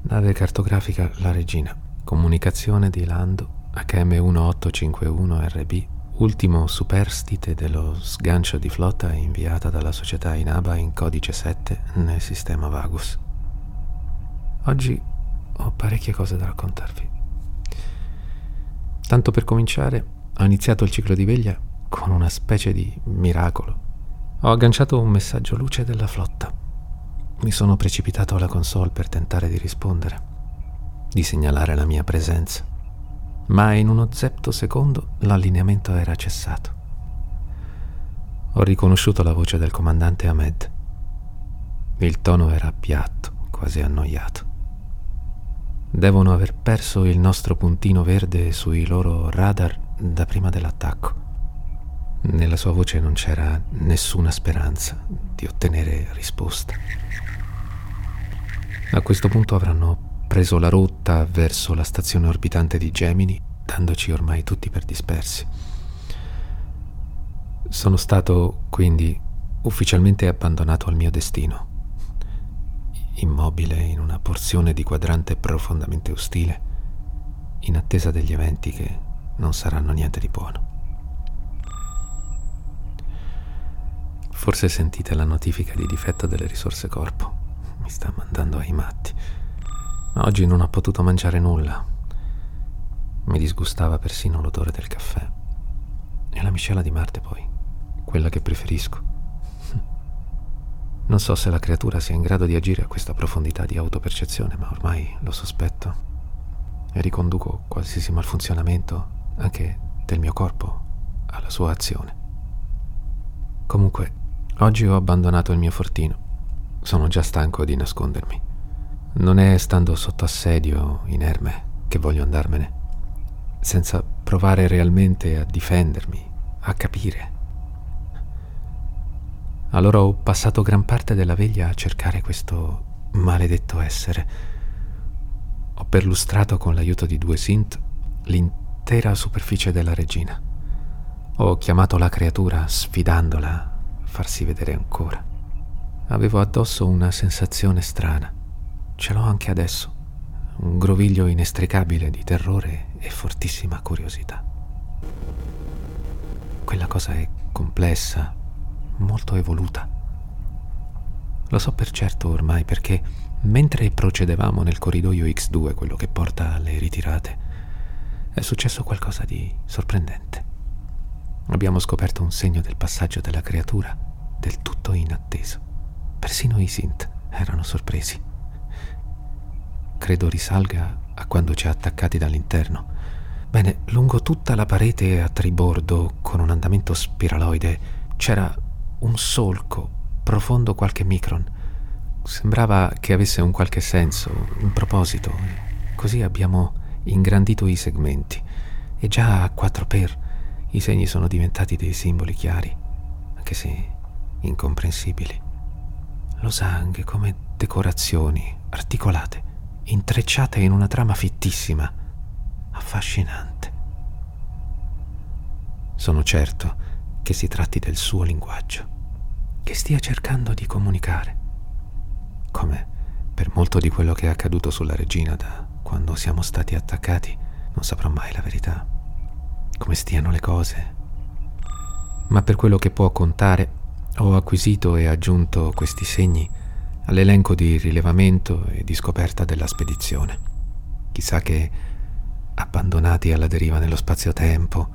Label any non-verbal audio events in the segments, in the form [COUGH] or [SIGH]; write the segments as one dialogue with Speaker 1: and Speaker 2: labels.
Speaker 1: Nave cartografica La Regina. Comunicazione di Lando HM1851RB, ultimo superstite dello sgancio di flotta inviata dalla società Inaba in codice 7 nel sistema Vagus. Oggi ho parecchie cose da raccontarvi. Tanto per cominciare, ho iniziato il ciclo di veglia con una specie di miracolo. Ho agganciato un messaggio luce della flotta. Mi sono precipitato alla console per tentare di rispondere, di segnalare la mia presenza ma in uno zepto secondo l'allineamento era cessato. Ho riconosciuto la voce del comandante Ahmed. Il tono era piatto, quasi annoiato. Devono aver perso il nostro puntino verde sui loro radar da prima dell'attacco. Nella sua voce non c'era nessuna speranza di ottenere risposta. A questo punto avranno preso la rotta verso la stazione orbitante di Gemini, dandoci ormai tutti per dispersi. Sono stato quindi ufficialmente abbandonato al mio destino, immobile in una porzione di quadrante profondamente ostile, in attesa degli eventi che non saranno niente di buono. Forse sentite la notifica di difetto delle risorse corpo. Mi sta mandando ai matti. Oggi non ho potuto mangiare nulla. Mi disgustava persino l'odore del caffè. E la miscela di Marte poi, quella che preferisco. Non so se la creatura sia in grado di agire a questa profondità di autopercezione, ma ormai lo sospetto e riconduco qualsiasi malfunzionamento, anche del mio corpo, alla sua azione. Comunque, oggi ho abbandonato il mio fortino. Sono già stanco di nascondermi. Non è stando sotto assedio, inerme, che voglio andarmene, senza provare realmente a difendermi, a capire. Allora ho passato gran parte della veglia a cercare questo maledetto essere. Ho perlustrato con l'aiuto di due synth l'intera superficie della regina. Ho chiamato la creatura sfidandola farsi vedere ancora. Avevo addosso una sensazione strana Ce l'ho anche adesso, un groviglio inestricabile di terrore e fortissima curiosità. Quella cosa è complessa, molto evoluta. Lo so per certo ormai perché mentre procedevamo nel corridoio X2, quello che porta alle ritirate, è successo qualcosa di sorprendente. Abbiamo scoperto un segno del passaggio della creatura del tutto inatteso. Persino i Sint erano sorpresi credo risalga a quando ci ha attaccati dall'interno. Bene, lungo tutta la parete a tribordo, con un andamento spiraloide, c'era un solco profondo qualche micron. Sembrava che avesse un qualche senso, un proposito. Così abbiamo ingrandito i segmenti. E già a 4 per i segni sono diventati dei simboli chiari, anche se incomprensibili. Losanghe come decorazioni articolate intrecciate in una trama fittissima, affascinante. Sono certo che si tratti del suo linguaggio, che stia cercando di comunicare, come per molto di quello che è accaduto sulla regina da quando siamo stati attaccati, non saprò mai la verità, come stiano le cose. Ma per quello che può contare, ho acquisito e aggiunto questi segni all'elenco di rilevamento e di scoperta della spedizione. Chissà che, abbandonati alla deriva nello spazio-tempo,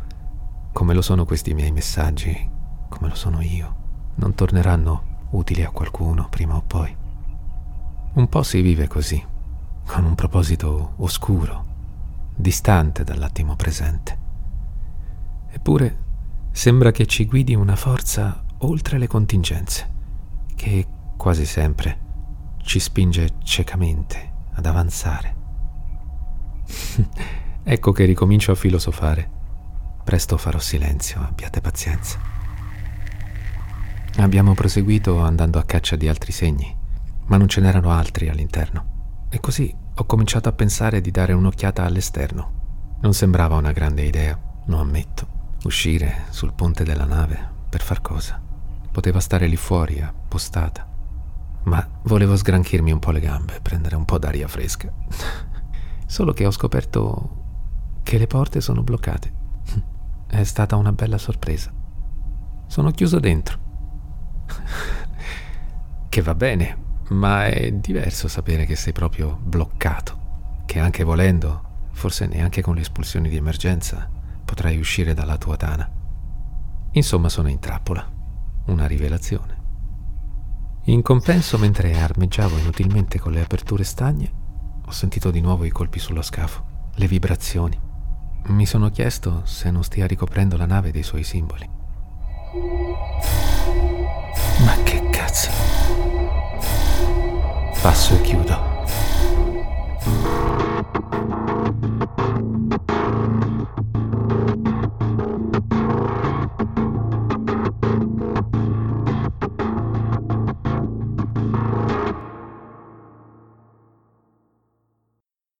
Speaker 1: come lo sono questi miei messaggi, come lo sono io, non torneranno utili a qualcuno prima o poi. Un po' si vive così, con un proposito oscuro, distante dall'attimo presente. Eppure sembra che ci guidi una forza oltre le contingenze, che quasi sempre ci spinge ciecamente ad avanzare. [LAUGHS] ecco che ricomincio a filosofare. Presto farò silenzio, abbiate pazienza. Abbiamo proseguito andando a caccia di altri segni, ma non ce n'erano altri all'interno. E così ho cominciato a pensare di dare un'occhiata all'esterno. Non sembrava una grande idea, lo ammetto. Uscire sul ponte della nave per far cosa? Poteva stare lì fuori, appostata ma volevo sgranchirmi un po' le gambe, prendere un po' d'aria fresca. [LAUGHS] Solo che ho scoperto che le porte sono bloccate. È stata una bella sorpresa. Sono chiuso dentro. [LAUGHS] che va bene, ma è diverso sapere che sei proprio bloccato, che anche volendo, forse neanche con le espulsioni di emergenza, potrai uscire dalla tua tana. Insomma, sono in trappola. Una rivelazione. In compenso, mentre armeggiavo inutilmente con le aperture stagne, ho sentito di nuovo i colpi sullo scafo, le vibrazioni. Mi sono chiesto se non stia ricoprendo la nave dei suoi simboli. Ma che cazzo? Passo e chiudo.